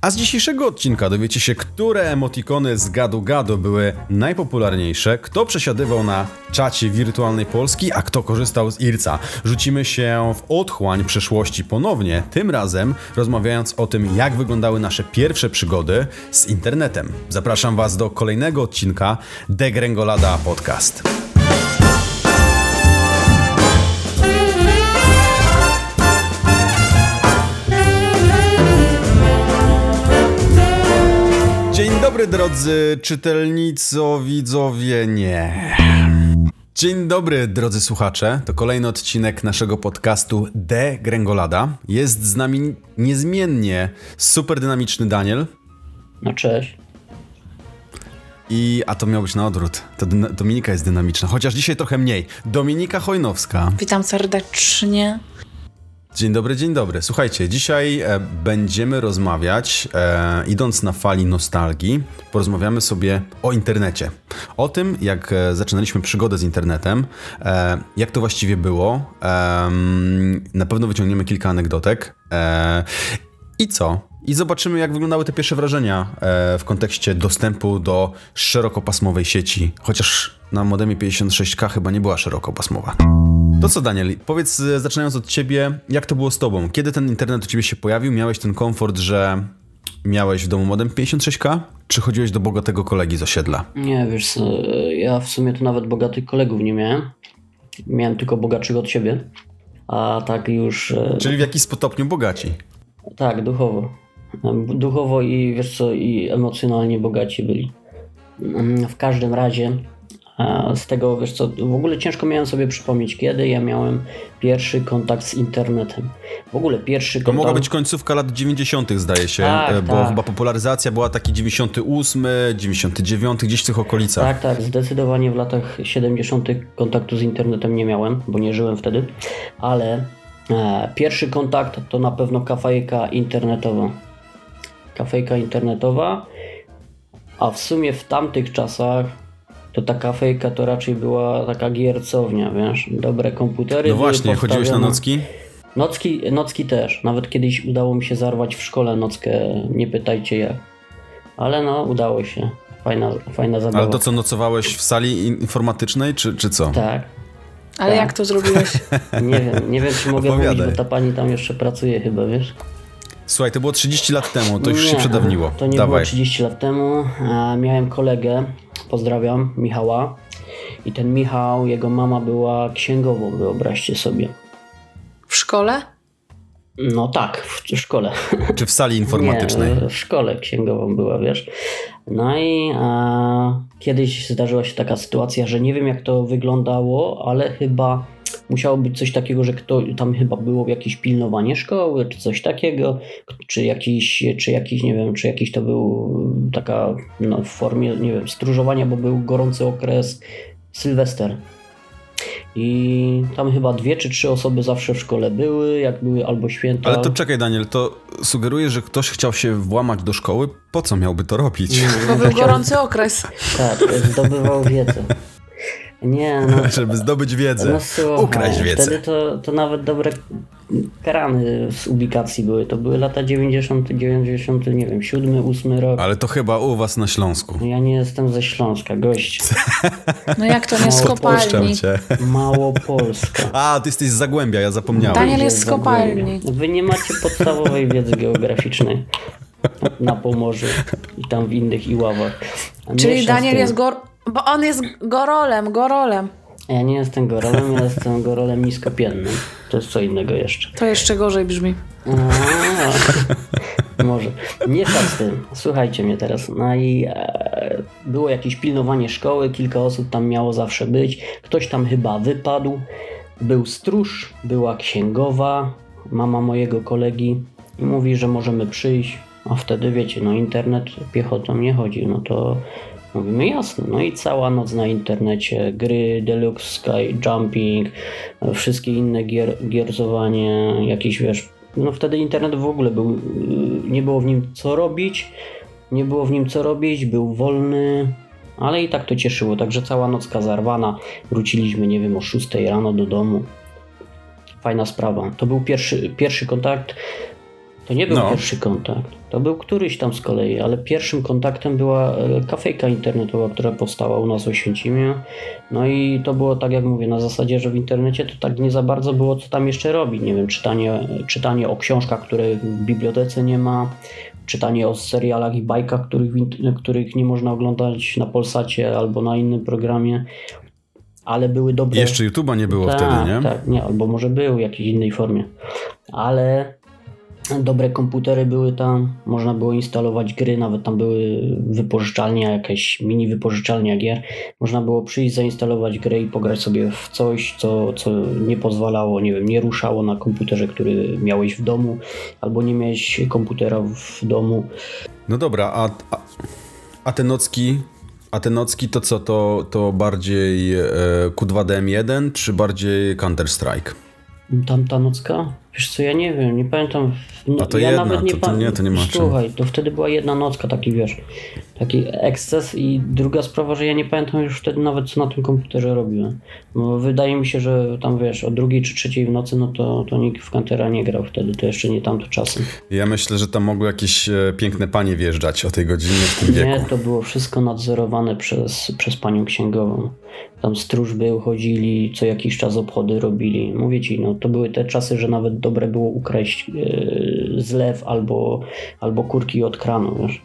A z dzisiejszego odcinka dowiecie się, które emotikony z gadu gadu były najpopularniejsze, kto przesiadywał na czacie wirtualnej Polski, a kto korzystał z Irca. Rzucimy się w otchłań przeszłości ponownie, tym razem rozmawiając o tym, jak wyglądały nasze pierwsze przygody z internetem. Zapraszam Was do kolejnego odcinka Degrengolada Podcast. Dobry drodzy czytelnico, widzowie, nie. Dzień dobry drodzy słuchacze, to kolejny odcinek naszego podcastu De Gręgolada. Jest z nami niezmiennie super dynamiczny Daniel. No cześć. I, a to miał być na odwrót. To Dominika jest dynamiczna, chociaż dzisiaj trochę mniej. Dominika Chojnowska. Witam serdecznie. Dzień dobry, dzień dobry. Słuchajcie, dzisiaj e, będziemy rozmawiać, e, idąc na fali nostalgii, porozmawiamy sobie o internecie. O tym, jak e, zaczynaliśmy przygodę z internetem, e, jak to właściwie było. Na pewno wyciągniemy kilka anegdotek. E, I co? I zobaczymy, jak wyglądały te pierwsze wrażenia e, w kontekście dostępu do szerokopasmowej sieci. Chociaż na modemie 56K chyba nie była szerokopasmowa. To co, Daniel, powiedz, e, zaczynając od ciebie, jak to było z tobą? Kiedy ten internet u ciebie się pojawił? Miałeś ten komfort, że miałeś w domu modem 56K? Czy chodziłeś do bogatego kolegi z osiedla? Nie, wiesz co, ja w sumie to nawet bogatych kolegów nie miałem. Miałem tylko bogatszych od siebie. A tak już, e, Czyli w jakiś stopniu bogaci? tak, duchowo. Duchowo i wiesz co, i emocjonalnie bogaci byli. Mm, W każdym razie e, z tego, wiesz co, w ogóle ciężko miałem sobie przypomnieć, kiedy ja miałem pierwszy kontakt z internetem. W ogóle pierwszy To kontakt... mogła być końcówka lat 90., zdaje się, Tak, bo tak. chyba popularyzacja była taki 98, 99, gdzieś w tych okolicach. Tak, tak, zdecydowanie w latach 70. kontaktu z internetem nie miałem, bo nie żyłem wtedy, ale e, pierwszy kontakt to na pewno kafejka internetowa. Kafejka internetowa, a w sumie w tamtych czasach to ta kafejka to raczej była taka giercownia, wiesz, dobre komputery. No były właśnie, chodziłeś na nocki? Nocki, nocki też, nawet kiedyś udało mi się zarwać w szkole nockę, nie pytajcie jak. Ale no, udało się. Fajna, fajna zabawa. Ale to co, nocowałeś w sali informatycznej, czy, czy co? Tak. Ale Tak. jak to zrobiłeś? Nie wiem, nie wiem czy mogę Opowiadaj. mówić, bo ta pani tam jeszcze pracuje chyba, wiesz? Słuchaj, to było 30 lat temu, to już nie, się przedawniło. To nie Dawaj. było 30 lat temu. A miałem kolegę, pozdrawiam, Michała. I ten Michał, jego mama była księgową, wyobraźcie sobie. W szkole? No tak, w szkole. Czy w sali informatycznej? Nie, w szkole księgową była, wiesz. No i a, kiedyś zdarzyła się taka sytuacja, że nie wiem jak to wyglądało, ale chyba musiało być coś takiego, że kto, tam chyba było jakieś pilnowanie szkoły, czy coś takiego, czy jakiś, czy jakiś, nie wiem, czy jakiś to był taka no, w formie, nie wiem, stróżowania, bo był gorący okres Sylwester. I tam chyba dwie czy trzy osoby zawsze w szkole były, jak były albo święta. Ale to czekaj, Daniel, to sugeruje, że ktoś chciał się włamać do szkoły? Po co miałby to robić? Bo był gorący okres. Tak, zdobywał wiedzę. Nie, no. Żeby zdobyć wiedzę, no słuchaj, ukraść wiedzę. Wtedy to, to nawet dobre krany z ubikacji były. To były lata 90, 90, nie wiem, 7, 8 rok. Ale to chyba u was na Śląsku. Ja nie jestem ze Śląska, gość. No jak to nie z kopalni? cię. Małopolska. A, ty jesteś z Zagłębia, ja zapomniałem. Daniel jest z kopalni. Wy nie macie podstawowej wiedzy geograficznej na Pomorzu i tam w innych Iławach. Czyli Daniel tym. jest gor... Bo on jest gorolem, gorolem. Ja nie jestem gorolem, ja jestem gorolem niskopiennym. To jest co innego jeszcze. To jeszcze gorzej brzmi. A, Może. Nie z tym. Słuchajcie mnie teraz. No i e, było jakieś pilnowanie szkoły, kilka osób tam miało zawsze być. Ktoś tam chyba wypadł. Był stróż, była księgowa, mama mojego kolegi i mówi, że możemy przyjść. A wtedy wiecie, no internet piechotą nie chodzi, no to mówimy jasne. No i cała noc na internecie, gry, Deluxe Sky, Jumping, wszystkie inne gier, gierzowanie, jakieś wiesz, no wtedy internet w ogóle był, y, nie było w nim co robić, nie było w nim co robić, był wolny, ale i tak to cieszyło, także cała nocka zarwana, wróciliśmy, nie wiem, o 6 rano do domu. Fajna sprawa. To był pierwszy, pierwszy kontakt To nie był No. pierwszy kontakt. To był któryś tam z kolei, ale pierwszym kontaktem była e, kafejka internetowa, która powstała u nas w Oświęcimiu. No i to było tak jak mówię, na zasadzie, że w internecie to tak nie za bardzo było co tam jeszcze robić. Nie wiem, czytanie, czytanie o książkach, których w bibliotece nie ma, czytanie o serialach i bajkach, których, których nie można oglądać na Polsacie albo na innym programie. Ale były dobre. Jeszcze YouTube'a nie było tak, wtedy, nie? Tak, nie, albo może był w jakiejś innej formie. Ale dobre komputery były tam, można było instalować gry, nawet tam były wypożyczalnia, jakaś mini wypożyczalnia gier. Można było przyjść, zainstalować grę i pograć sobie w coś, co, co nie pozwalało, nie wiem, nie ruszało na komputerze, który miałeś w domu, albo nie miałeś komputera w domu. No dobra, a, a, a te nocki, a te nocki to co, to, to bardziej e, Q2DM1 czy bardziej Counter-Strike? Tamta nocka? Wiesz co, ja nie wiem, nie pamiętam. A to ja jedna, nawet nie to- to pa- nie, to nie ma. Słuchaj, to wtedy była jedna nocka, taki wiesz, taki eksces i druga sprawa, że ja nie pamiętam już wtedy nawet co na tym komputerze robiłem. Bo wydaje mi się, że tam wiesz, o drugiej czy trzeciej w nocy, no to, to nikt w Kantera nie grał wtedy, to jeszcze nie tamto czasy. Ja myślę, że tam mogły jakieś e, piękne panie wjeżdżać o tej godzinie w tym Nie, wieku. to było wszystko nadzorowane przez, przez panią księgową. Tam stróżby uchodzili, co jakiś czas obchody robili. Mówię ci, no to były te czasy, że nawet dobre było ukraść yy, zlew albo, albo kurki od kranu, wiesz.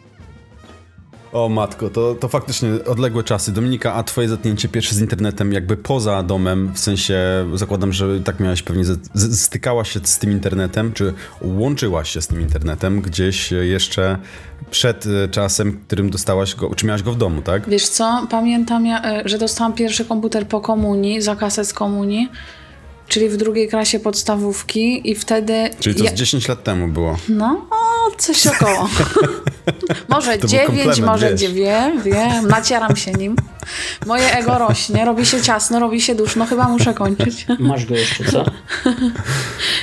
O matko, to, to faktycznie odległe czasy. Dominika, a twoje zetknięcie pierwsze z internetem jakby poza domem, w sensie zakładam, że tak miałaś pewnie, stykałaś się z tym internetem, czy łączyłaś się z tym internetem gdzieś jeszcze przed e, czasem, którym dostałaś go, czy miałaś go w domu, tak? Wiesz co, pamiętam, ja, e, że dostałam pierwszy komputer po komunii, za kasę z komunii, czyli w drugiej klasie podstawówki i wtedy... Czyli to ja, z 10 lat temu było. No, o, coś około. może To był dziewięć, komplement, może wiesz. dziewięć, wiem, wiem, nacieram się nim. Moje ego rośnie, robi się ciasno, robi się duszno, chyba muszę kończyć. Masz go jeszcze, co?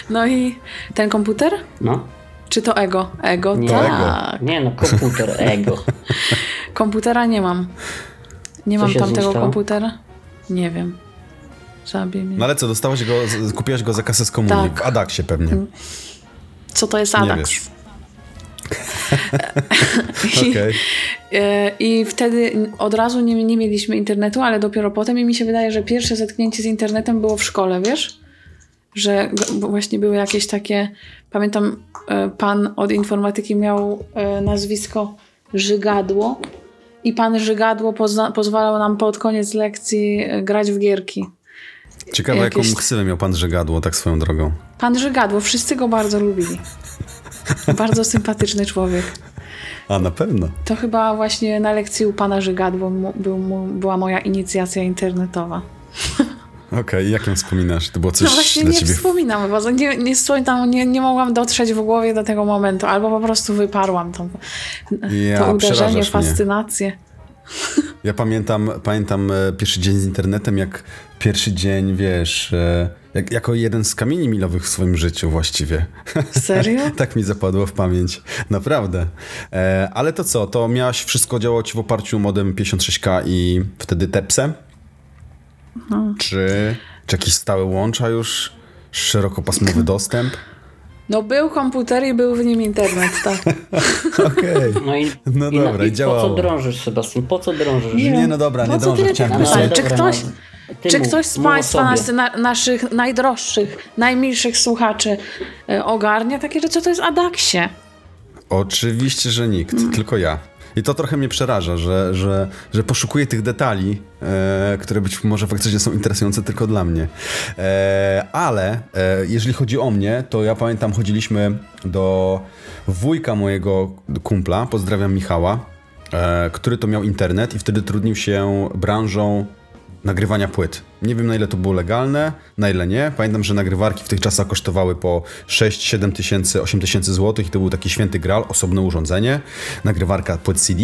No i ten komputer? No. Czy to ego? Ego, Nie. tak. Nie no, komputer ego. Komputera nie mam. Nie Co mam tamtego komputera. Nie wiem. Zabij mnie. No ale co, dostałaś go, kupiłaś go za kasę z komunii, Tak. w Adaxie pewnie. Co to jest Nie Adax? wiesz. Okej. E, I wtedy od razu nie, nie mieliśmy internetu, ale dopiero potem i mi się wydaje, że pierwsze zetknięcie z internetem było w szkole, wiesz? Że właśnie były jakieś takie, pamiętam e, pan od informatyki miał e, nazwisko Żygadło i pan Żygadło pozna- pozwalał nam pod koniec lekcji grać w gierki. Ciekawe, Jakieś- jaką ksywę miał pan Żegadło, tak swoją drogą. Pan Żygadło, wszyscy go bardzo lubili. Bardzo sympatyczny człowiek. A, na pewno. To chyba właśnie na lekcji u pana Żygadło był, była moja inicjacja internetowa. Okej, jak ją wspominasz? To było coś No właśnie nie ciebie... wspominam, bo nie, nie, wspominam, nie, nie mogłam dotrzeć w głowie do tego momentu, albo po prostu wyparłam to, Ja, uderzenie, przerażasz mnie. Ja pamiętam, pamiętam e, pierwszy dzień z internetem, jak pierwszy dzień, wiesz, e, jak, jako jeden z kamieni milowych w swoim życiu właściwie. Serio? tak mi zapadło w pamięć. Naprawdę. E, ale to co, to miałaś wszystko działać w oparciu o modem 56K i wtedy Tepse? No. Czy, czy jakieś stałe łącza już? Szerokopasmowy dostęp? No był komputer i był w nim internet, tak. Okej. No i, No i, dobra, i i po działało. co drążysz, Sebastian? Po co drążysz? Nie. Nie, no dobra, nie drążę. Chciałem pytań? sobie... Czy dobra, ktoś- no, ty Czy mów, ktoś z Państwa, nas, na, naszych najdroższych, najmilszych słuchaczy e, ogarnia takie rzeczy, co to jest Adaxie? Oczywiście, że nikt, Mm. tylko ja. I to trochę mnie przeraża, że, że, że poszukuję tych detali, e, które być może faktycznie są interesujące tylko dla mnie. E, ale e, jeżeli chodzi o mnie, to ja pamiętam, chodziliśmy do wujka mojego kumpla, pozdrawiam Michała, e, który to miał internet i wtedy trudnił się branżą nagrywania płyt. Nie wiem na ile to było legalne, na ile nie. Pamiętam, że nagrywarki w tych czasach kosztowały po 6, 7 tysięcy, 8 tysięcy złotych i to był taki święty gral, osobne urządzenie, nagrywarka płyt CD.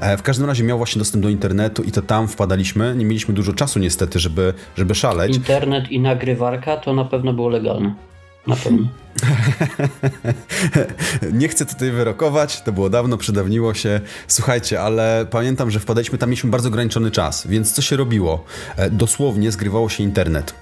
E, w każdym razie miał właśnie dostęp do internetu i to tam wpadaliśmy. Nie mieliśmy dużo czasu niestety, żeby, żeby szaleć. Internet i nagrywarka to na pewno było legalne. Na pewno. Nie chcę tutaj wyrokować, to było dawno, przedawniło się. Słuchajcie, ale pamiętam, że wpadaliśmy tam, mieliśmy bardzo ograniczony czas, więc co się robiło? E, dosłownie zgrywało się internet.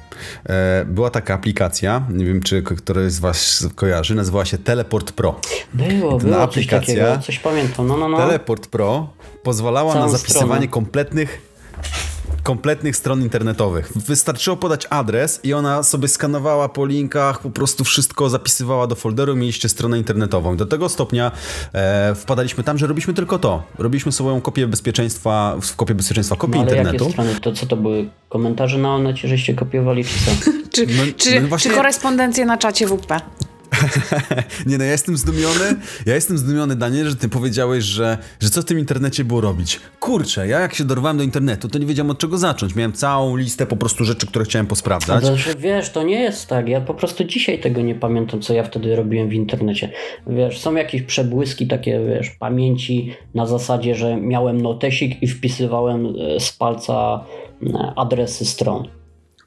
E, była taka aplikacja, nie wiem czy któraś z Was kojarzy, nazywała się Teleport Pro. Było, było coś takiego, coś pamiętam. No, no, no. Teleport Pro pozwalała Całą na zapisywanie stronę. kompletnych kompletnych stron internetowych. Wystarczyło podać adres i ona sobie skanowała po linkach, po prostu wszystko zapisywała do folderu, mieliście stronę internetową. Do tego stopnia e, wpadaliśmy tam, że robiliśmy tylko to. Robiliśmy swoją kopię bezpieczeństwa, w kopię bezpieczeństwa, kopię no, ale internetu. Jakie strony? To co to były? Komentarze na onecie, żeście kopiowali czy co? czy, no, czy, no właśnie... czy korespondencję na czacie WP? nie no, ja jestem zdumiony, ja jestem zdumiony, Daniel, że ty powiedziałeś, że, że co w tym internecie było robić. Kurczę, ja jak się dorwałem do internetu, to nie wiedziałem od czego zacząć. Miałem całą listę po prostu rzeczy, które chciałem posprawdzać. Że wiesz, to nie jest tak. Ja po prostu dzisiaj tego nie pamiętam, co ja wtedy robiłem w internecie. Wiesz, są jakieś przebłyski takie, wiesz, pamięci na zasadzie, że miałem notesik i wpisywałem e, z palca e, adresy stron.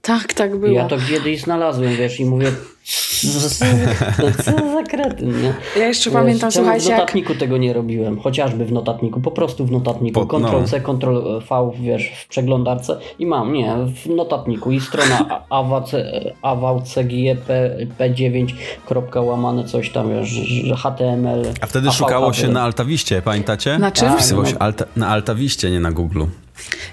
Tak, tak było. Ja to kiedyś znalazłem, wiesz, i mówię, co, co za kretyn, nie? Ja jeszcze wiesz, pamiętam, słuchajcie, w notatniku jak... tego nie robiłem, chociażby w notatniku, po prostu w notatniku, Pod, Ctrl C, no. Ctrl V, wiesz, w przeglądarce i mam, nie, w notatniku i strona awcgie p9, kropka łamane coś tam, wiesz, HTML. A wtedy AV, szukało się na Altawiście, pamiętacie? Na czym? Wpisywało się alta, na Altawiście, nie na Google.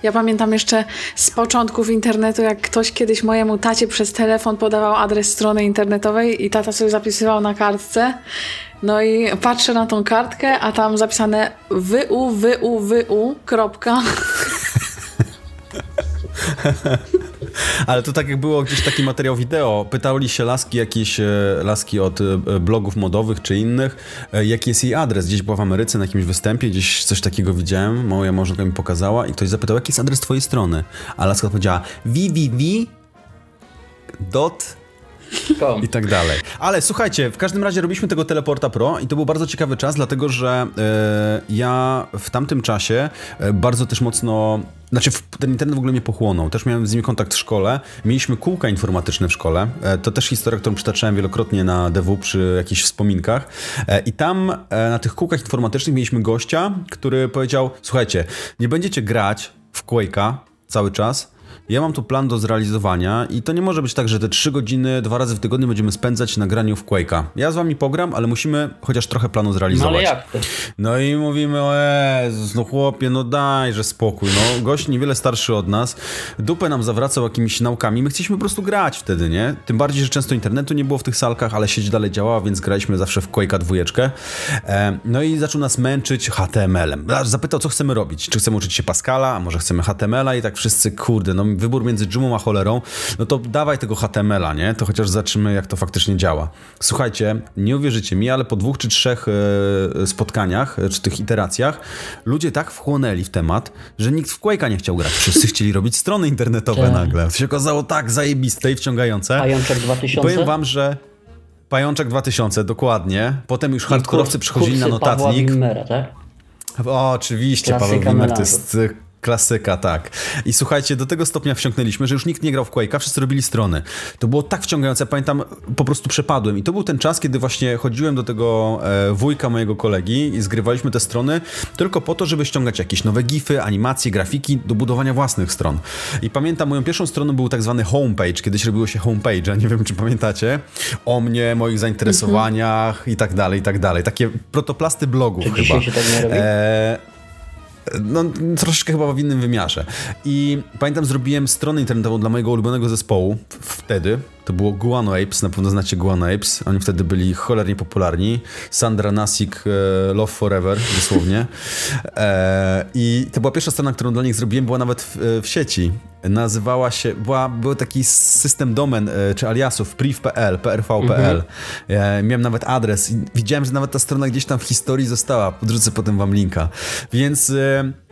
Ja pamiętam jeszcze z początków internetu, jak ktoś kiedyś mojemu tacie przez telefon podawał adres strony internetowej i tata sobie zapisywał na kartce. No i patrzę na tą kartkę, a tam zapisane wu, wu, wu, kropka. Ale to tak jak było gdzieś taki materiał wideo, pytali się laski jakieś, e, laski od e, blogów modowych czy innych, e, jaki jest jej adres. Gdzieś była w Ameryce na jakimś występie, gdzieś coś takiego widziałem, moja małżonka mi pokazała i ktoś zapytał, jaki jest adres twojej strony. A laska odpowiedziała www. Dot i tak dalej. Ale słuchajcie, w każdym razie robiliśmy tego Teleporta Pro i to był bardzo ciekawy czas, dlatego że e, ja w tamtym czasie e, bardzo też mocno znaczy, ten internet w ogóle mnie pochłonął. Też miałem z nimi kontakt w szkole. Mieliśmy kółka informatyczne w szkole. E, to też historia, którą przytaczałem wielokrotnie na DW przy jakichś wspominkach. I tam na tych kółkach informatycznych mieliśmy gościa, który powiedział: Słuchajcie, nie będziecie grać w Quake'a cały czas, ja mam tu plan do zrealizowania i to nie może być tak, że te trzy godziny dwa razy w tygodniu będziemy spędzać na graniu w Quake'a. Ja z wami pogram, ale musimy chociaż trochę planu zrealizować. No ale jak to? No i mówimy, o Jezus, no chłopie, no dajże spokój, no gość niewiele starszy od nas, dupę nam zawracał jakimiś naukami, my chcieliśmy po prostu grać wtedy, nie? Tym bardziej, że często internetu nie było w tych salkach, ale sieć dalej działała, więc graliśmy zawsze w Quake'a dwójeczkę. E, no i zaczął nas męczyć HTML-em. Zapytał, co chcemy robić. Czy chcemy uczyć się Pascala, a może chcemy HTML-a i tak wszyscy, kurde, no wybór między dżumą a cholerą, no to dawaj tego HTML-a, nie? To chociaż zobaczymy, jak to faktycznie działa. Słuchajcie, nie uwierzycie mi, ale po dwóch czy trzech e, spotkaniach, e, czy tych iteracjach, ludzie tak wchłonęli w temat, że nikt w Quake'a nie chciał grać. Wszyscy chcieli robić strony internetowe tak. nagle. To się okazało tak zajebiste i wciągające. Pajączek 2000? Powiem wam, że Pajączek 2000, dokładnie. Potem już hardkorowcy przychodzili na notatnik. Pawła Wimmera, tak? O, oczywiście, Klasyka Paweł Wimmer to jest Klasyka, tak. I słuchajcie, do tego stopnia wciągnęliśmy, że już nikt nie grał w Quake'a, wszyscy robili strony. To było tak wciągające, pamiętam, po prostu przepadłem. I to był ten czas, kiedy właśnie chodziłem do tego e, wujka mojego kolegi i zgrywaliśmy te strony tylko po to, żeby ściągać jakieś nowe gify, animacje, grafiki do budowania własnych stron. I pamiętam, moją pierwszą stroną był tak zwany homepage, kiedyś robiło się homepage, nie wiem, czy pamiętacie, o mnie, moich zainteresowaniach mhm. i tak dalej, i tak dalej. Takie protoplasty blogów czy chyba. Się tak nie robi? E, no, troszeczkę chyba w innym wymiarze. I pamiętam, zrobiłem stronę internetową dla mojego ulubionego zespołu wtedy. To było Guano Apes, na pewno znacie Guano Apes. Oni wtedy byli cholernie popularni. Sandra Nasik, e, Love Forever, dosłownie. E, I to była pierwsza strona, którą dla nich zrobiłem, była nawet w, w sieci. Nazywała się, była, był taki system domen, e, czy aliasów, priv.pl, prv.pl. Mhm. miałem nawet adres i widziałem, że nawet ta strona gdzieś tam w historii została. Podrzucę potem wam linka. Więc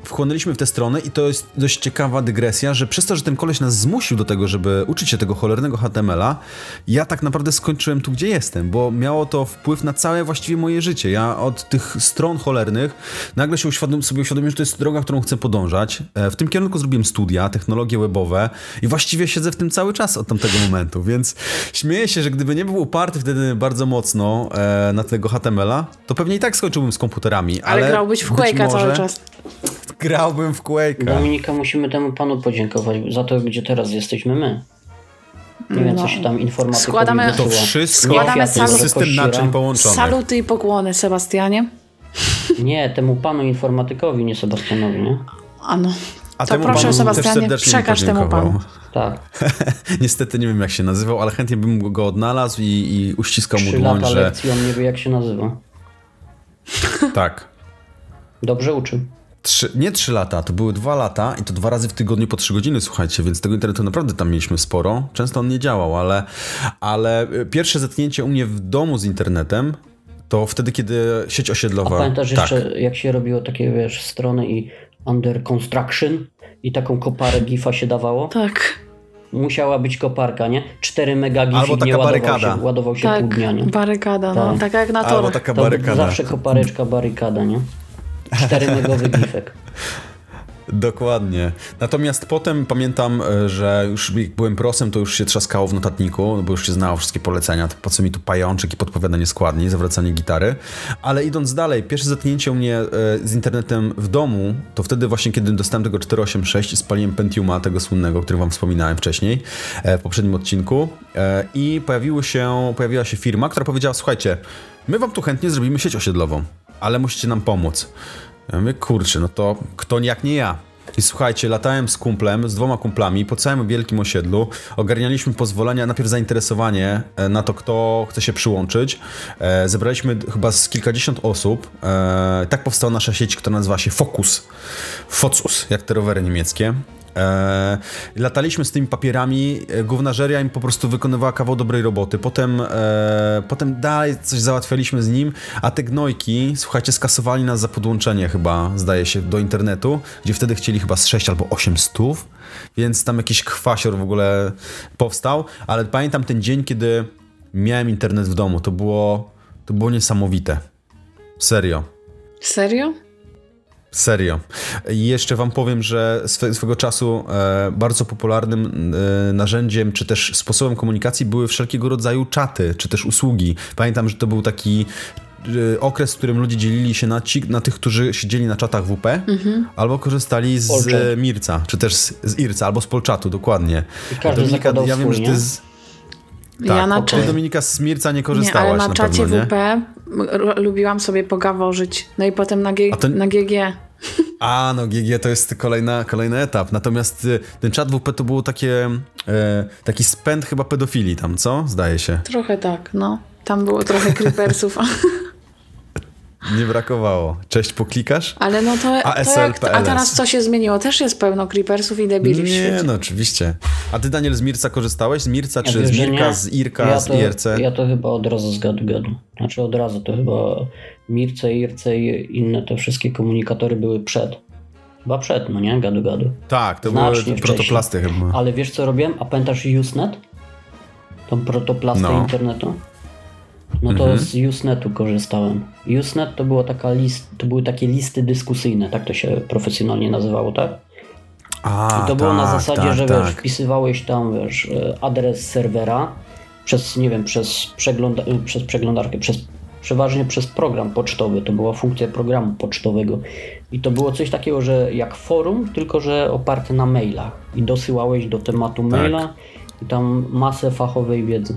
wchłonęliśmy w tę stronę i to jest dość ciekawa dygresja, że przez to, że ten koleś nas zmusił do tego, żeby uczyć się tego cholernego HTML-a, ja tak naprawdę skończyłem tu, gdzie jestem, bo miało to wpływ na całe właściwie moje życie. Ja od tych stron cholernych nagle się uświadom, sobie uświadomiłem, że to jest droga, którą chcę podążać. E, w tym kierunku zrobiłem studia, technologie webowe i właściwie siedzę w tym cały czas od tamtego momentu, więc śmieję się, że gdyby nie był uparty wtedy bardzo mocno e, na tego HTML-a, to pewnie i tak skończyłbym z komputerami. Ale, Ale, grałbyś w Quake'a cały czas. Grałbym w Quake'a. Dominika, musimy temu panu podziękować za to, gdzie teraz jesteśmy my. Nie wiem, co No. się tam informatykowi Składamy- To wszystko Składamy salut. system naczyń połączonych. Saluty i pokłony, Sebastianie. Nie, temu panu informatykowi, nie Sebastianowi, nie? Ano. A To temu proszę, Sebastianie, przekaż temu panu. Tak. Niestety nie wiem jak się nazywał, ale chętnie bym go odnalazł i, i uściskał mu dłoń, lata że lekcji, on nie wie jak się nazywa. tak. Dobrze uczył. Trzy, nie trzy lata, to były dwa lata i to dwa razy w tygodniu po trzy godziny, słuchajcie, więc tego internetu naprawdę tam mieliśmy sporo. Często on nie działał, ale, ale y, pierwsze zetknięcie u mnie w domu z internetem to wtedy, kiedy sieć A osiedlowa... pamiętasz tak. jeszcze, jak się robiło takie, wiesz, strony i under construction i taką koparę gifa się dawało? Tak, Musiała być koparka, nie? 4 mega gifik Albo taka nie ładował barykada. się, ładował się tak. pół dnia, nie? Barykada, no. Tak. Taka jak na Albo torach. taka To barykada. zawsze kopareczka, barykada, nie? 4 megowy gifek. Dokładnie. Natomiast potem pamiętam, e, że już jak byłem prosem, to już się trzaskało w notatniku, no bo już się znało wszystkie polecenia, to po co mi tu pajączek i podpowiadanie składni, zawracanie gitary. Ale idąc dalej, pierwsze zetknięcie u mnie e, z internetem w domu, to wtedy właśnie, kiedy dostałem tego 486 i spaliłem Pentiuma, tego słynnego, o którym wam wspominałem wcześniej, e, w poprzednim odcinku. I pojawiły się, pojawiła się firma, która powiedziała, słuchajcie, my wam tu chętnie zrobimy sieć osiedlową, ale musicie nam pomóc. Ja mówię, kurczę, no to kto jak nie ja. I słuchajcie, latałem z kumplem, z dwoma kumplami po całym wielkim osiedlu. Ogarnialiśmy pozwolenia, najpierw zainteresowanie e, na to, kto chce się przyłączyć. E, zebraliśmy chyba z kilkadziesiąt osób. E, tak powstała nasza sieć, która nazywa się Focus. Focus, jak te rowery niemieckie. E, lataliśmy z tymi papierami, e, gównażeria im po prostu wykonywała kawał dobrej roboty. Potem, e, potem dalej coś załatwialiśmy z nim, a te gnojki, słuchajcie, skasowali nas za podłączenie chyba, zdaje się, do internetu, gdzie wtedy chcieli chyba z 6 albo 8 stów, więc tam jakiś kwasior w ogóle powstał, ale pamiętam ten dzień, kiedy miałem internet w domu, to było, to było niesamowite. Serio. Serio? Serio. I jeszcze wam powiem, że swe, swego czasu e, bardzo popularnym e, narzędziem, czy też sposobem komunikacji były wszelkiego rodzaju czaty, czy też usługi. Pamiętam, że to był taki e, okres, w którym ludzie dzielili się na, ci, na tych, którzy siedzieli na czatach WP, albo korzystali z Mirca, czy też z, z Irca, albo z Polczatu, dokładnie. I każdy Dominika, ja wiem, że nie? ty z... ja Tak, na ty, czacie. Dominika z Mirca nie Nie, korzystałaś ale na, na, czacie pewno, nie? WP lubiłam sobie pogaworzyć. No i potem na, G- to- na GG. A, no GG to jest kolejna, kolejny etap. Natomiast y, ten czat WP to było takie, e, taki spęd chyba pedofilii tam, co? Zdaje się. Trochę tak, no. Tam było trochę creepersów. Nie brakowało. Cześć, poklikasz? Ale no to, A to jak, a teraz co się zmieniło? Też jest pełno creepersów i debili w Nie, świecie. no oczywiście. A ty, Daniel, z Mirca korzystałeś? Z Mirca, czy wiesz, z Mirka, z Irka, ja z to, IRC? Ja to chyba od razu z gadu gadu. Znaczy od razu to chyba Mirce, Irce i inne te wszystkie komunikatory były przed. Chyba przed, no nie? Gadu gadu. Tak, to Znacznie były wcześniej. protoplasty chyba. Ale wiesz co robiłem? A pamiętasz Usenet? Tą protoplastę No. internetu? No to Mhm. z Usenetu korzystałem. Usenet to, była taka list, to były takie listy dyskusyjne, tak to się profesjonalnie nazywało, tak? A, I to było na tak, zasadzie, tak, że tak. wiesz, wpisywałeś tam wiesz, e, adres serwera przez, nie wiem, przez, przegląda e, przez przeglądarkę, przez, przeważnie przez program pocztowy. To była funkcja programu pocztowego. I to było coś takiego, że jak forum, tylko że oparte na mailach. I dosyłałeś do tematu Tak. maila i tam masę fachowej wiedzy.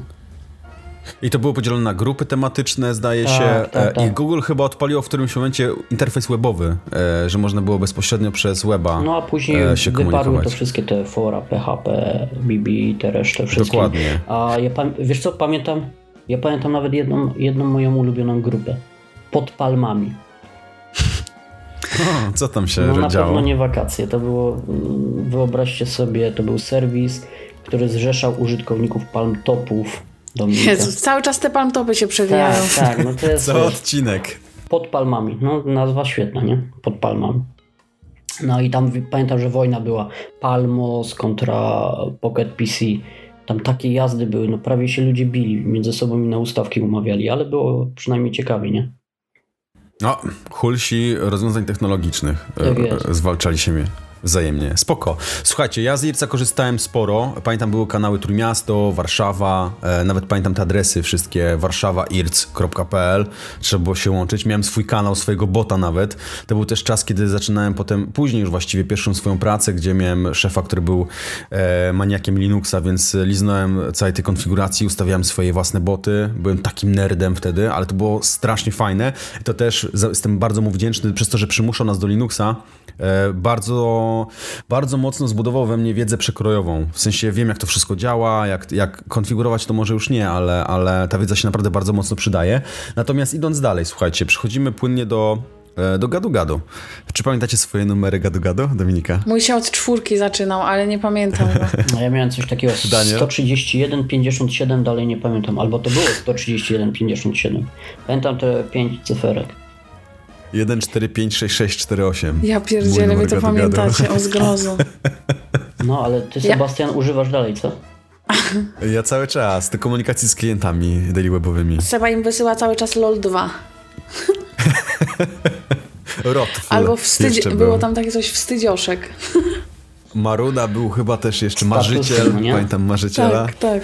I to było podzielone na grupy tematyczne, zdaje Tak, się. tak, e, tak. I Google chyba odpaliło w którymś momencie interfejs webowy, e, że można było bezpośrednio przez weba No a później e, się wyparły to wszystkie te fora, PHP, BB i te resztę wszystkie. Dokładnie. A ja wiesz co, pamiętam, ja pamiętam nawet jedną, jedną moją ulubioną grupę. Pod palmami. O, co tam się No na działo? pewno nie wakacje. To było, mm, wyobraźcie sobie, to był serwis, który zrzeszał użytkowników palmtopów. Dominika. Jezus, cały czas te palmtopy się przewijają. Tak, tak, no to jest Co wiesz, odcinek. pod palmami. No nazwa świetna, nie? Pod palmami. No i tam pamiętam, że wojna była Palmos kontra Pocket PC. Tam takie jazdy były, no prawie się ludzie bili między sobą i na ustawki umawiali, ale było przynajmniej ciekawie, nie? No, hulsi rozwiązań technologicznych Tak e, jest. zwalczali siebie wzajemnie. Spoko. Słuchajcie, ja z Irca korzystałem sporo. Pamiętam, były kanały Trójmiasto, Warszawa, e, nawet pamiętam te adresy wszystkie, warszawairc.pl. Trzeba było się łączyć. Miałem swój kanał, swojego bota nawet. To był też czas, kiedy zaczynałem potem, później już właściwie pierwszą swoją pracę, gdzie miałem szefa, który był e, maniakiem Linuxa, więc liznąłem całej tej konfiguracji, ustawiałem swoje własne boty. Byłem takim nerdem wtedy, ale to było strasznie fajne. I to też za- jestem bardzo mu wdzięczny przez to, że przymuszał nas do Linuxa. E, bardzo, bardzo mocno zbudował we mnie wiedzę przekrojową. W sensie wiem, jak to wszystko działa, jak, jak konfigurować to może już nie, ale, ale ta wiedza się naprawdę bardzo mocno przydaje. Natomiast idąc dalej, słuchajcie, przechodzimy płynnie do, e, do gadu-gadu. Czy pamiętacie swoje numery gadu-gadu, Dominika? Mój się od czwórki zaczynał, ale nie pamiętam. No ja miałem coś takiego Daniel? 131, 57, dalej nie pamiętam. Albo to było 131, 57. Pamiętam te pięć cyferek. 1, 4, 5, 6, 6, 4, 8. Ja pierdzielę, wy to pamiętacie, o zgrozu. No ale ty, Ja- Sebastian, używasz dalej, co? Ja cały czas, do komunikacji z klientami daily webowymi. Seba im wysyła cały czas LOL 2. Rotful Albo wstydzi- było był. tam takie coś wstydzioszek. Maruda był chyba też jeszcze Statusy, marzyciel, no nie? pamiętam marzyciela. Tak, tak.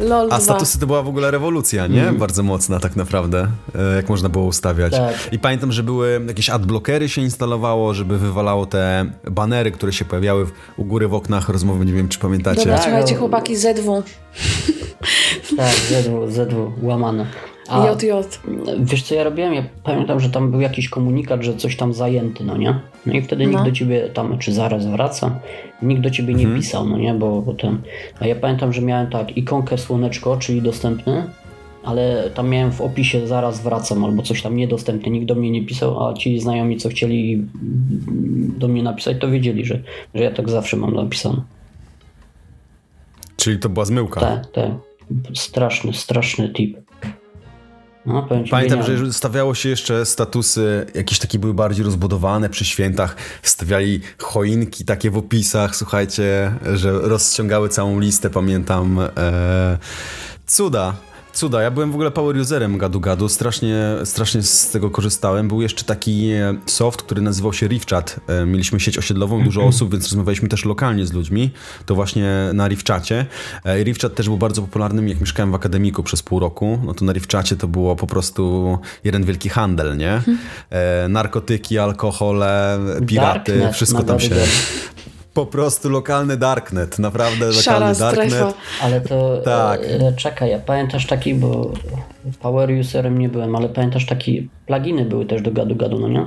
LOL 2. A statusy to była w ogóle rewolucja, nie? Bardzo mocna tak naprawdę, e, jak można było ustawiać. Tak. I pamiętam, że były jakieś adblockery się instalowało, żeby wywalało te banery, które się pojawiały u góry w oknach rozmowy, nie wiem czy pamiętacie. Dobra, Tak, słuchajcie, chłopaki, ZW, Tak, ZW, ZW, łamane. A JJ. wiesz co ja robiłem? Ja pamiętam, że tam był jakiś komunikat, że coś tam zajęty, no nie? No i wtedy nikt No. do ciebie tam, czy zaraz wraca, nikt do ciebie nie Mhm. pisał, no nie? Bo potem... A ja pamiętam, że miałem tak ikonkę słoneczko, czyli dostępny, ale tam miałem w opisie zaraz wracam albo coś tam niedostępne, nikt do mnie nie pisał, a ci znajomi, co chcieli do mnie napisać, to wiedzieli, że, że ja tak zawsze mam napisane. Czyli to była zmyłka. Tak, tak. Straszny, straszny tip. No, Pamiętam, że stawiało się jeszcze statusy, jakieś takie były bardziej rozbudowane przy świętach. Wstawiali choinki takie w opisach, słuchajcie, że rozciągały całą listę, pamiętam. E, cuda. Cuda, ja byłem w ogóle power userem gadu gadu, strasznie, strasznie z tego korzystałem. Był jeszcze taki e, soft, który nazywał się RiffChat. E, Mieliśmy sieć osiedlową, dużo osób, więc rozmawialiśmy też lokalnie z ludźmi. To właśnie na RiffChacie. E, RiffChat też był bardzo popularnym, jak mieszkałem w akademiku przez pół roku, no to na RiffChacie to było po prostu jeden wielki handel, nie? E, narkotyki, alkohole, piraty, Darknet wszystko tam się... Po prostu lokalny darknet, naprawdę Szara lokalny darknet. strefa. Ale to Tak. e, czekaj, a pamiętasz taki, bo power userem nie byłem, ale pamiętasz taki pluginy były też do gadu gadu, no nie?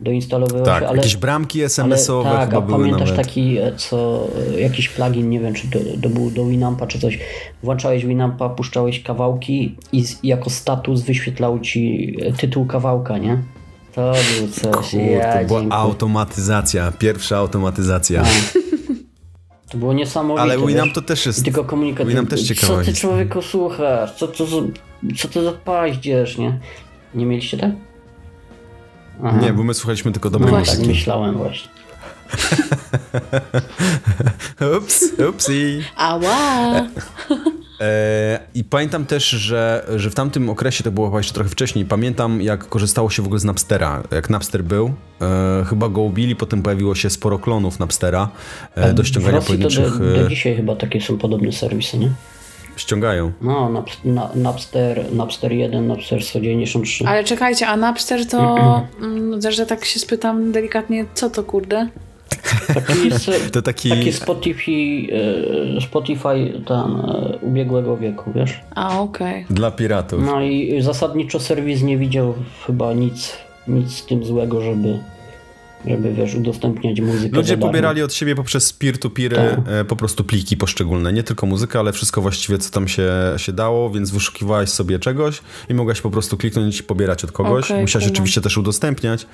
Doinstalowywały Tak, się, ale, jakieś bramki SMS-owe tak, chyba a były pamiętasz nawet. taki, e, co e, jakiś plugin, nie wiem, czy to, to był do Winampa czy coś, włączałeś Winampa, puszczałeś kawałki i z, jako status wyświetlał ci tytuł kawałka, nie? To był coś, Kurde, ja to była dziękuję. automatyzacja, pierwsza automatyzacja. To było niesamowite. Ale Winamp to też jest- I Tylko komunikat. Winamp też Co ciekawa ty historia. człowieku słuchasz? Co to za, co to za paździerz, nie? Nie mieliście tak? Aha. Nie, bo my słuchaliśmy tylko no, dobrej tak muzyki. myślałem właśnie. Ups, upsi. Ała! E, I pamiętam też, że, że w tamtym okresie, to było chyba jeszcze trochę wcześniej, pamiętam jak korzystało się w ogóle z Napstera. Jak Napster był, e, chyba go ubili, potem pojawiło się sporo klonów Napstera e, do w ściągania pojedynczych... do, do e, dzisiaj chyba takie są podobne serwisy, nie? ściągają. No, Naps, na, Napster, Napster 1, Napster 193. Ale czekajcie, a Napster to, mm, że tak się spytam delikatnie, co to kurde? Taki, To taki... taki Spotify, e, Spotify e, ubiegłego wieku, wiesz? A, okej. Dla piratów. No i zasadniczo serwis nie widział chyba nic, nic z tym złego, żeby, żeby wiesz, udostępniać muzykę. Ludzie pobierali od siebie poprzez peer-to-peer Tak. e, po prostu pliki poszczególne. Nie tylko muzykę, ale wszystko właściwie, co tam się, się dało, więc wyszukiwałeś sobie czegoś i mogłaś po prostu kliknąć i pobierać od kogoś. Okej, Musiałaś oczywiście też udostępniać.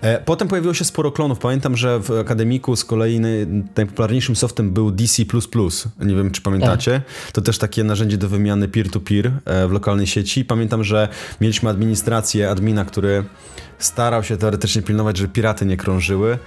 E, Potem pojawiło się sporo klonów. Pamiętam, że w akademiku z kolei naj- najpopularniejszym softem był DC++. Nie wiem, czy pamiętacie. To też takie narzędzie do wymiany peer-to-peer e, w lokalnej sieci. Pamiętam, że mieliśmy administrację admina, który starał się teoretycznie pilnować, żeby piraty nie, krążyły,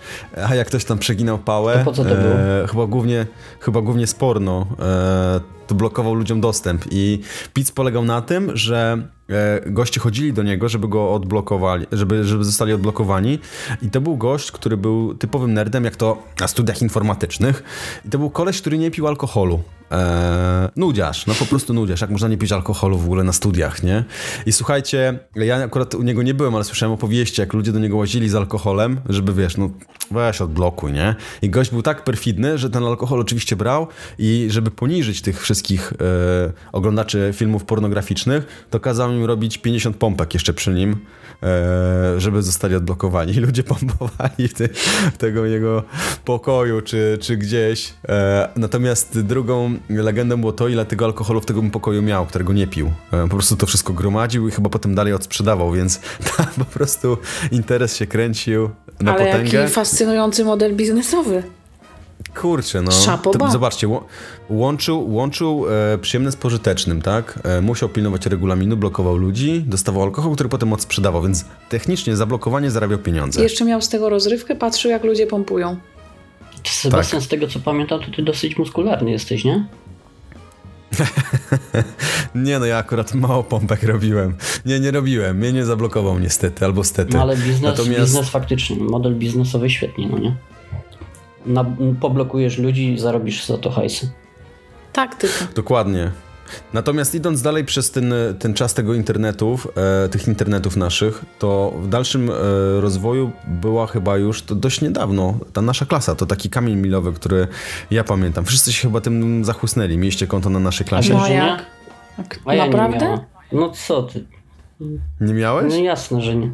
a jak ktoś tam przeginał pałę, To po co to było? e, chyba głównie, chyba głównie sporno, e, to blokował ludziom dostęp i Pic polegał na tym, że e, goście chodzili do niego, żeby go odblokowali, żeby, żeby zostali odblokowani i to był gość, który był typowym nerdem, jak to na studiach informatycznych i to był koleś, który nie pił alkoholu. Eee, nudziarz, no po prostu nudziarz. Jak można nie pić alkoholu w ogóle na studiach, nie? I słuchajcie, ja akurat u niego nie byłem, ale słyszałem opowieści, jak ludzie do niego łazili z alkoholem, żeby wiesz, no weź odblokuj, nie? I gość był tak perfidny, że ten alkohol oczywiście brał i żeby poniżyć tych wszystkich e, oglądaczy filmów pornograficznych, to kazał im robić 50 pompek jeszcze przy nim, e, żeby zostali odblokowani. Ludzie pompowali w tego jego pokoju czy, czy gdzieś. E, natomiast drugą legendą było to, ile tego alkoholu w tym pokoju miał, którego nie pił. E, po prostu to wszystko gromadził i chyba potem dalej odsprzedawał, więc tam po prostu interes się kręcił na Ale potęgę. jaki fascynujący model biznesowy. Kurczę, no. Bas. zobaczcie, łączył, łączył e, przyjemne z pożytecznym, tak? E, musiał pilnować regulaminu, blokował ludzi, dostawał alkohol, który potem odsprzedawał, więc technicznie za blokowanie zarabiał pieniądze. Jeszcze miał z tego rozrywkę, patrzył jak ludzie pompują. Sebastian, Tak. z tego co pamiętam, to ty dosyć muskularny jesteś, nie? Nie no, ja akurat mało pompek robiłem. Nie, nie robiłem. Mnie nie zablokował niestety, albo stety. No ale biznes, Natomiast- biznes faktycznie, model biznesowy świetnie, no nie? Na, poblokujesz ludzi i zarobisz za to hajsy. Taktyka. Dokładnie. Natomiast idąc dalej przez ten, ten czas tego internetów, e, tych internetów naszych, to w dalszym e, rozwoju była chyba już to dość niedawno ta nasza klasa. To taki kamień milowy, który ja pamiętam. Wszyscy się chyba tym zachłysnęli. Mieliście konto na naszej klasie. nie? jak? Tak, A ja Naprawdę? No co ty? Nie miałeś? No jasne, że nie.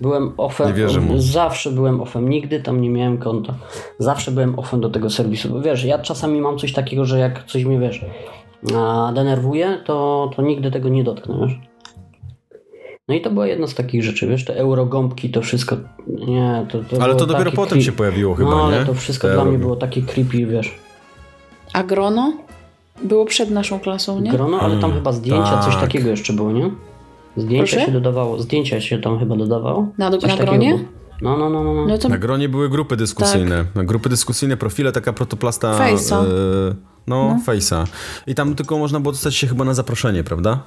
Byłem offem, Nie wierzę mu. zawsze byłem offem, nigdy tam nie miałem konta. Zawsze byłem offem do tego serwisu. Bo Wiesz, ja czasami mam coś takiego, że jak coś mnie, wiesz, a, denerwuje, to, to nigdy tego nie dotknę, wiesz. No i to była jedna z takich rzeczy, wiesz, te eurogąbki, to wszystko, nie, to, to Ale to dopiero potem creep- się pojawiło chyba, No, ale nie? to wszystko Te dla mnie było takie creepy, wiesz. A grono? Było przed naszą klasą, nie? Grono, ale tam Hmm, chyba zdjęcia, coś tak. takiego jeszcze było, nie? Zdjęcia Proszę? się dodawało, zdjęcia się tam chyba dodawało. Na, Coś na gronie? było. No, no, no, no. no. No to Na gronie były grupy dyskusyjne. Tak. Grupy dyskusyjne, profile, taka protoplasta. Face'a. e, no, Face'a. I tam tylko można było dostać się chyba na zaproszenie, prawda?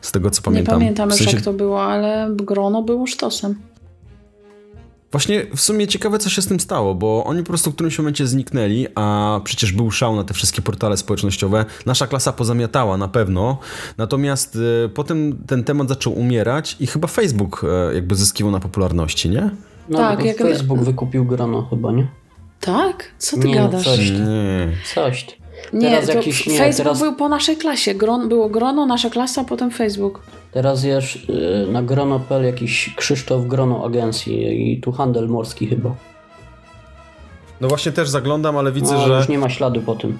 Z tego co pamiętam. nie pamiętam W już sensie- jak to było, ale grono było sztosem. Właśnie w sumie ciekawe, co się z tym stało, bo oni po prostu w którymś momencie zniknęli, a przecież był szał na te wszystkie portale społecznościowe. Nasza klasa pozamiatała na pewno, natomiast e, potem ten temat zaczął umierać i chyba Facebook e, jakby zyskiwał na popularności, nie? No, Tak, tak, jak- Facebook wykupił grono chyba, nie? Tak? Co ty Nie, no gadasz? coś. Nie. Coś. ty. Nie, Teraz jakiś- nie, Facebook teraz- był po naszej klasie. Gron, było grono, nasza klasa, a potem Facebook. Teraz jest y, na grono.pl jakiś Krzysztof Grono agencji i tu handel morski chyba. No właśnie też zaglądam, ale widzę, No, że... już nie ma śladu po tym.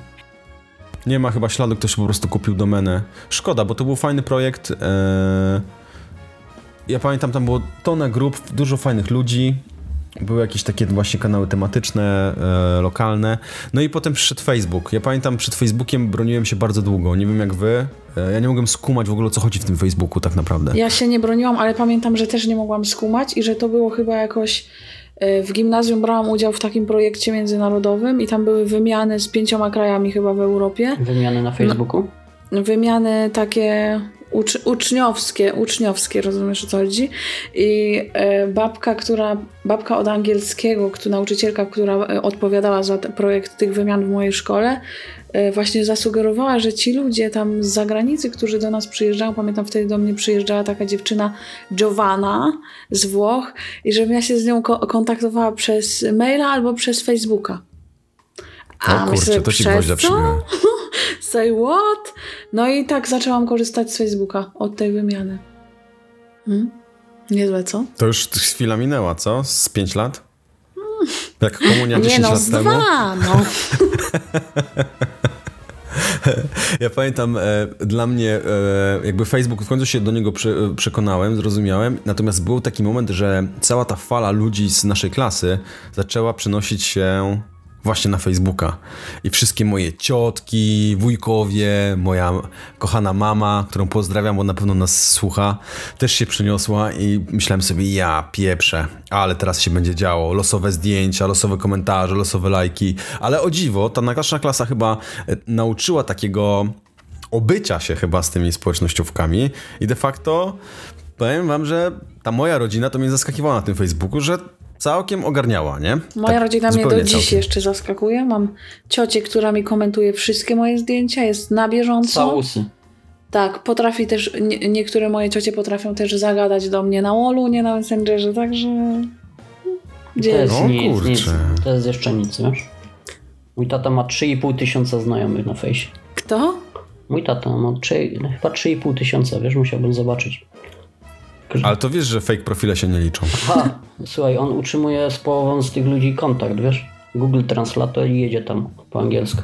Nie ma chyba śladu, ktoś po prostu kupił domenę. Szkoda, bo to był fajny projekt. Eee, Ja pamiętam, tam było tonę grup, dużo fajnych ludzi. Były jakieś takie właśnie kanały tematyczne, e, lokalne. No i potem przyszedł Facebook. Ja pamiętam, przed Facebookiem broniłem się bardzo długo. Nie wiem jak wy. E, Ja nie mogłem skumać w ogóle o co chodzi w tym Facebooku tak naprawdę. Ja się nie broniłam, ale pamiętam, że też nie mogłam skumać i że to było chyba jakoś. e, W gimnazjum brałam udział w takim projekcie międzynarodowym i tam były wymiany z pięcioma krajami chyba w Europie. Wymiany na Facebooku. Wymiany takie ucz, uczniowskie, uczniowskie, rozumiesz o co chodzi? I e, babka, która, babka od angielskiego, która, nauczycielka, która e, odpowiadała za projekt tych wymian w mojej szkole, e, właśnie zasugerowała, że ci ludzie tam z zagranicy, którzy do nas przyjeżdżają, pamiętam wtedy do mnie przyjeżdżała taka dziewczyna Giovanna z Włoch i żebym ja się z nią ko- kontaktowała przez maila albo przez Facebooka. O kurczę, to ci gwoździa przybiłem. Say what? No i tak zaczęłam korzystać z Facebooka od tej wymiany. Hmm? Niezłe, co? To już chwila minęła, co? Z 5 lat? Jak komunia 10 Nie no, lat z temu? dwa, no. Ja pamiętam, e, dla mnie e, jakby Facebook, w końcu się do niego przy, e, przekonałem, zrozumiałem, natomiast był taki moment, że cała ta fala ludzi z naszej klasy zaczęła przenosić się właśnie na Facebooka. I wszystkie moje ciotki, wujkowie, moja kochana mama, którą pozdrawiam, bo na pewno nas słucha, też się przyniosła i myślałem sobie, ja pieprzę, ale teraz się będzie działo. Losowe zdjęcia, losowe komentarze, losowe lajki. Ale o dziwo, ta nasza klasa chyba e, nauczyła takiego obycia się chyba z tymi społecznościówkami i de facto powiem wam, że ta moja rodzina to mnie zaskakiwała na tym Facebooku, że całkiem ogarniała, nie? Moja Tak rodzina mnie do zupełnie dziś całkiem. jeszcze zaskakuje. Mam ciocię, która mi komentuje wszystkie moje zdjęcia, jest na bieżąco. Całusy. Tak, potrafi też, nie, niektóre moje ciocie potrafią też zagadać do mnie na wallu, nie na Messengerze, także... To Gdzie jest No, nic, kurczę. nic. To jest jeszcze nic, wiesz? Mój tata ma 3,5 tysiąca znajomych na fejsie. Kto? Mój tata ma 3, no chyba 3,5 tysiąca, wiesz, musiałbym zobaczyć. Ale to wiesz, że fake profile się nie liczą. Ha, słuchaj, on utrzymuje z połową z tych ludzi kontakt, wiesz? Google Translator i jedzie tam po angielsku.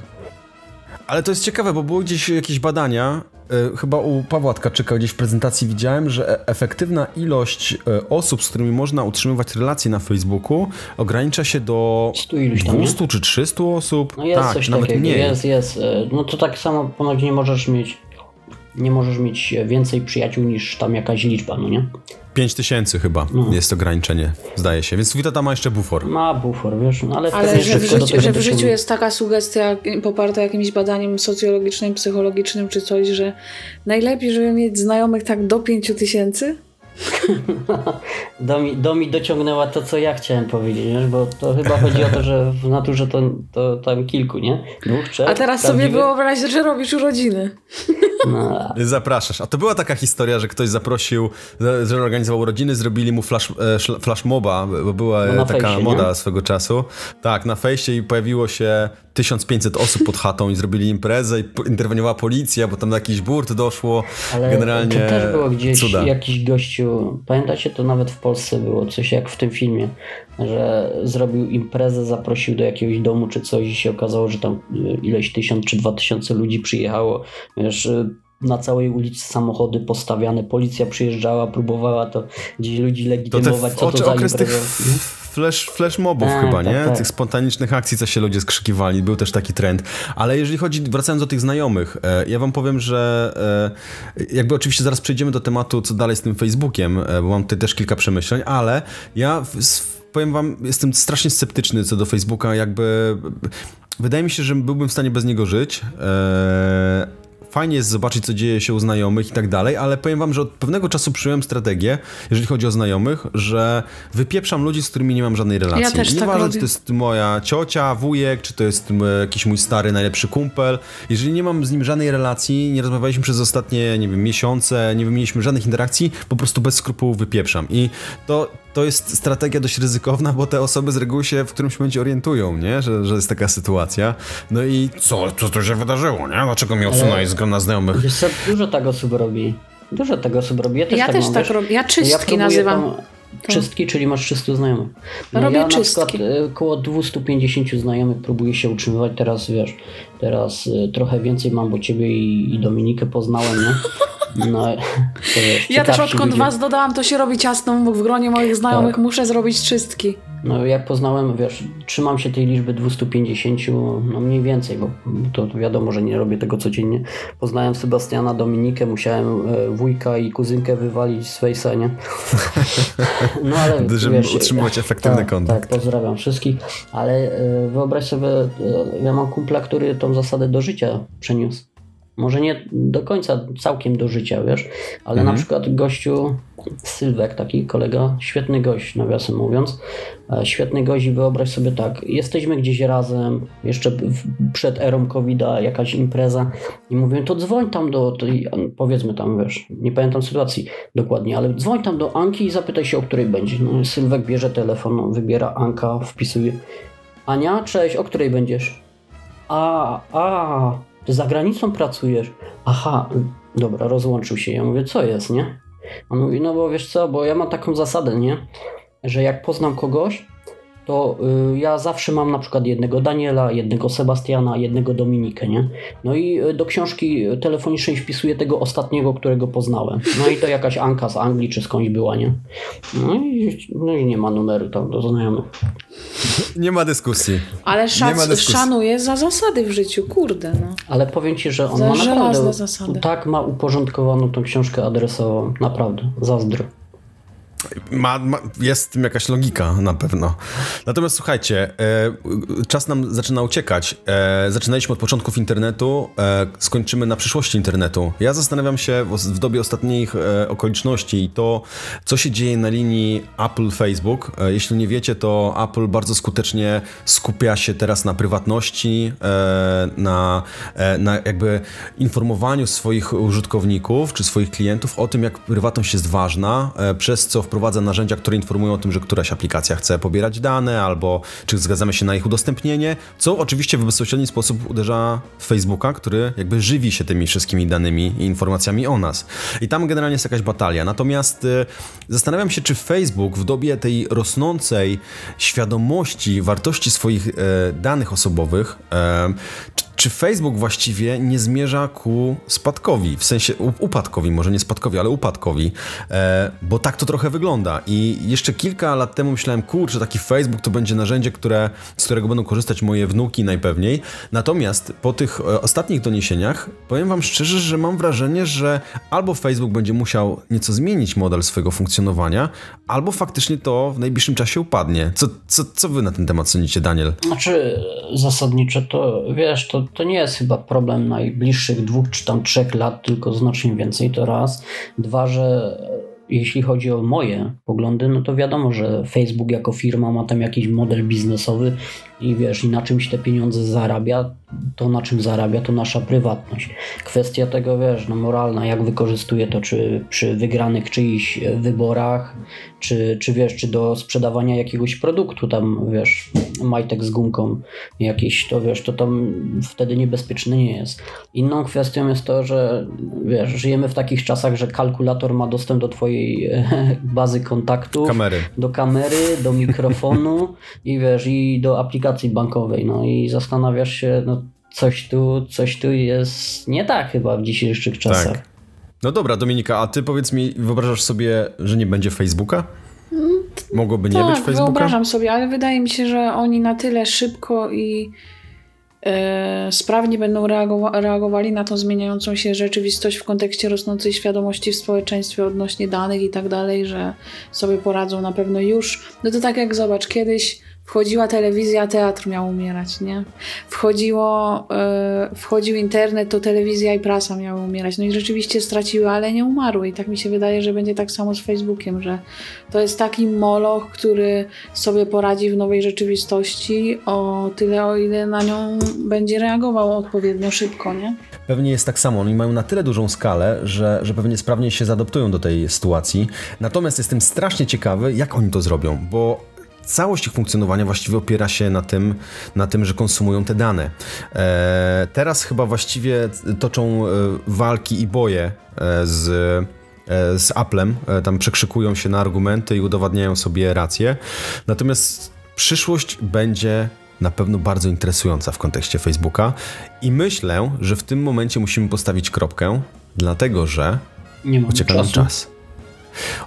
Ale to jest ciekawe, bo były gdzieś jakieś badania, e, chyba u Pawła Tkaczyka gdzieś w prezentacji widziałem, że e- efektywna ilość e, osób, z którymi można utrzymywać relacje na Facebooku ogranicza się do Stu iluś tam, nie? 200 czy 300 osób. No jest tak, coś nawet takiego, mniej. jest, jest. No to tak samo ponoć nie możesz mieć nie możesz mieć więcej przyjaciół niż tam jakaś liczba, no nie? 5 tysięcy chyba No. jest ograniczenie, zdaje się. Więc twój tata ma jeszcze bufor. Ma bufor, wiesz, no ale, Ale że w, życiu, że w życiu jest taka sugestia poparta jakimś badaniem socjologicznym, psychologicznym czy coś, że najlepiej, żeby mieć znajomych tak do 5 tysięcy? Do mi, do mi dociągnęła to, co ja chciałem powiedzieć, wiesz, bo to chyba chodzi o to, że w naturze to, to tam kilku, nie? Dwóch, trzech. A teraz sobie prawdziwych. wyobraź, że robisz urodziny. No, Zapraszasz. A to była taka historia, że ktoś zaprosił, że- organizował rodziny, zrobili mu flash, e, flash moba, bo była No taka fejsie, moda nie? swego czasu. Tak, na fejsie i pojawiło się 1500 osób pod chatą i zrobili imprezę i interweniowała policja, bo tam jakiś burt doszło. ale Generalnie to też było gdzieś cuda. jakiś gościu, pamiętacie, to nawet w Polsce było coś jak w tym filmie, że zrobił imprezę, zaprosił do jakiegoś domu czy coś i się okazało, że tam y, ileś tysiąc czy dwa tysiące ludzi przyjechało, wiesz, y, na całej ulicy samochody postawiane, policja przyjeżdżała, próbowała to gdzieś ludzi To legitymować, w, co to za tych impreza. Flash, flash mobów Tak, chyba, tak, nie? tak. Tych spontanicznych akcji, co się ludzie skrzykiwali. Był też taki trend. Ale jeżeli chodzi, wracając do tych znajomych, e, ja wam powiem, że e, jakby oczywiście zaraz przejdziemy do tematu, co dalej z tym Facebookiem, e, bo mam tutaj też kilka przemyśleń, ale ja powiem wam, jestem strasznie sceptyczny co do Facebooka, jakby wydaje mi się, że byłbym w stanie bez niego żyć. Fajnie jest zobaczyć, co dzieje się u znajomych i tak dalej, ale powiem wam, że od pewnego czasu przyjąłem strategię, jeżeli chodzi o znajomych, że wypieprzam ludzi, z którymi nie mam żadnej relacji. Ja też tak Nieważne, robię. czy to jest moja ciocia, wujek, czy to jest jakiś mój stary, najlepszy kumpel. Jeżeli nie mam z nim żadnej relacji, nie rozmawialiśmy przez ostatnie, nie wiem, miesiące, nie wymieniliśmy żadnych interakcji, po prostu bez skrupułów wypieprzam. I to, to jest strategia dość ryzykowna, bo te osoby z reguły się w którymś momencie orientują, nie? Że, że jest taka sytuacja. No i co, co tu się wydarzyło, nie? Dlaczego mnie usunąłeś z grona znajomych? Wiesz co, dużo tak osób robi. Dużo tego osób robi. Ja też Ja tak też mam, tak robię. Ja czystki próbuję nazywam. tam- Czystki, czyli masz 300 znajomych. No Robię ja na czystki. przykład y, około 250 znajomych próbuję się utrzymywać. Teraz wiesz, teraz y, trochę więcej mam, bo ciebie i, i Dominikę poznałem, nie? No, to wiesz, Ja też odkąd ludzie. was dodałam, to się robi ciasno, bo w gronie moich znajomych Tak. muszę zrobić czystki. No jak poznałem, wiesz, trzymam się tej liczby 250, no mniej więcej, bo to wiadomo, że nie robię tego codziennie. Poznałem Sebastiana, Dominikę, musiałem e, wujka i kuzynkę wywalić z Face'a, nie? No ale Żeby wiesz, utrzymywać efektywny tak, kontakt. Tak, pozdrawiam wszystkich, ale e, wyobraź sobie, e, ja mam kumpla, który tą zasadę do życia przeniósł. Może nie do końca całkiem do życia, wiesz, ale na przykład gościu Sylwek, taki kolega, świetny gość, nawiasem mówiąc, e, świetny gość i wyobraź sobie tak, jesteśmy gdzieś razem, jeszcze przed erą covid jakaś impreza i mówię, to dzwoń tam do, tej, powiedzmy tam, wiesz, nie pamiętam sytuacji dokładnie, ale dzwoń tam do Anki i zapytaj się, o której będzie. No, Sylwek bierze telefon, wybiera Anka, wpisuje Ania, cześć, o której będziesz? A, a, ty za granicą pracujesz. Aha, dobra, rozłączył się. Ja mówię, co jest, nie? On mówi, no bo wiesz co, bo ja mam taką zasadę, nie? Że jak poznam kogoś, to y, ja zawsze mam na przykład jednego Daniela, jednego Sebastiana, jednego Dominikę, nie? No i y, do książki telefonicznej wpisuję tego ostatniego, którego poznałem. No i to jakaś Anka z Anglii czy skądś była, nie? No i, no i nie ma numeru tam do znajomych. Nie ma dyskusji. Ale Nie ma szac- dyskusji. szanuję za zasady w życiu, kurde no. Ale powiem Ci, że on Za ma naprawdę zasady. tak ma uporządkowaną tą książkę adresową. Naprawdę, zazdro. Ma, ma, jest w tym jakaś logika na pewno. Natomiast słuchajcie, e, czas nam zaczyna uciekać. E, zaczynaliśmy od początków internetu, e, skończymy na przyszłości internetu. Ja zastanawiam się w, w dobie ostatnich e, okoliczności i to, co się dzieje na linii Apple-Facebook. E, jeśli nie wiecie, to Apple bardzo skutecznie skupia się teraz na prywatności, e, na, na jakby informowaniu swoich użytkowników czy swoich klientów o tym, jak prywatność jest ważna, przez co wprowadza narzędzia, które informują o tym, że któraś aplikacja chce pobierać dane, albo czy zgadzamy się na ich udostępnienie, co oczywiście w bezpośredni sposób uderza w Facebooka, który jakby żywi się tymi wszystkimi danymi i informacjami o nas. I tam generalnie jest jakaś batalia. Natomiast e, zastanawiam się, czy Facebook w dobie tej rosnącej świadomości wartości swoich e, danych osobowych, e, czy, czy Facebook właściwie nie zmierza ku spadkowi, w sensie upadkowi, może nie spadkowi, ale upadkowi, e, bo tak to trochę wygląda. I jeszcze kilka lat temu myślałem, kurczę, taki Facebook to będzie narzędzie, które, z którego będą korzystać moje wnuki najpewniej. Natomiast po tych e, ostatnich doniesieniach powiem wam szczerze, że mam wrażenie, że albo Facebook będzie musiał nieco zmienić model swojego funkcjonowania, albo faktycznie to w najbliższym czasie upadnie. Co, co, co wy na ten temat sądzicie, Daniel? Znaczy, zasadniczo to wiesz, to, to nie jest chyba problem najbliższych dwóch czy tam trzech lat, tylko znacznie więcej. To raz. Dwa, że jeśli chodzi o moje poglądy, no to wiadomo, że Facebook jako firma ma tam jakiś model biznesowy i wiesz, i na czymś te pieniądze zarabia, to na czym zarabia, to nasza prywatność. Kwestia tego, wiesz, no moralna, jak wykorzystuje to, czy przy wygranych czyichś wyborach, czy, czy wiesz, czy do sprzedawania jakiegoś produktu tam, wiesz, majtek z gumką jakiś, to wiesz, to tam wtedy niebezpieczne nie jest. Inną kwestią jest to, że wiesz, żyjemy w takich czasach, że kalkulator ma dostęp do twojej e, bazy kontaktów, Kamery. do kamery, do mikrofonu i wiesz, i do aplikacji bankowej, no i zastanawiasz się, no coś tu, coś tu jest nie tak chyba w dzisiejszych czasach. Tak. No dobra, Dominika, a ty powiedz mi, wyobrażasz sobie, że nie będzie Facebooka? Mogłoby nie tak, być Facebooka? wyobrażam sobie, ale wydaje mi się, że oni na tyle szybko i sprawnie będą reagowa- reagowali na tą zmieniającą się rzeczywistość w kontekście rosnącej świadomości w społeczeństwie odnośnie danych i tak dalej, że sobie poradzą na pewno już. No to tak jak zobacz, kiedyś wchodziła telewizja, teatr miał umierać, nie? Wchodziło, e, wchodził internet, to telewizja i prasa miały umierać. No i rzeczywiście straciły, ale nie umarły. I tak mi się wydaje, że będzie tak samo z Facebookiem, że to jest taki moloch, który sobie poradzi w nowej rzeczywistości o tyle, o ile na nią będzie reagował odpowiednio szybko, nie? Pewnie jest tak samo. Oni mają na tyle dużą skalę, że, że pewnie sprawnie się zaadoptują do tej sytuacji. Natomiast jestem strasznie ciekawy, jak oni to zrobią, bo całość ich funkcjonowania właściwie opiera się na tym, na tym że konsumują te dane. E, teraz chyba właściwie toczą e, walki i boje e, z e, z Applem, tam przekrzykują się na argumenty i udowadniają sobie rację. Natomiast przyszłość będzie na pewno bardzo interesująca w kontekście Facebooka i myślę, że w tym momencie musimy postawić kropkę, dlatego że Nie ucieka nam czas.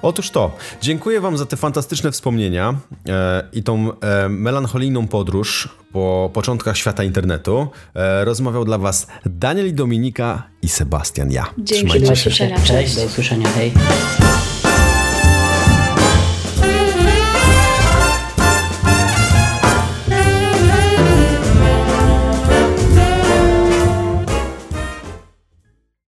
Otóż to, dziękuję Wam za te fantastyczne wspomnienia e, i tą e, melancholijną podróż po początkach świata internetu. E, rozmawiał dla Was Daniel i Dominika i Sebastian ja. Dzięki, Trzymajcie do się. usłyszenia, Cześć, cześć. do usłyszenia, hej.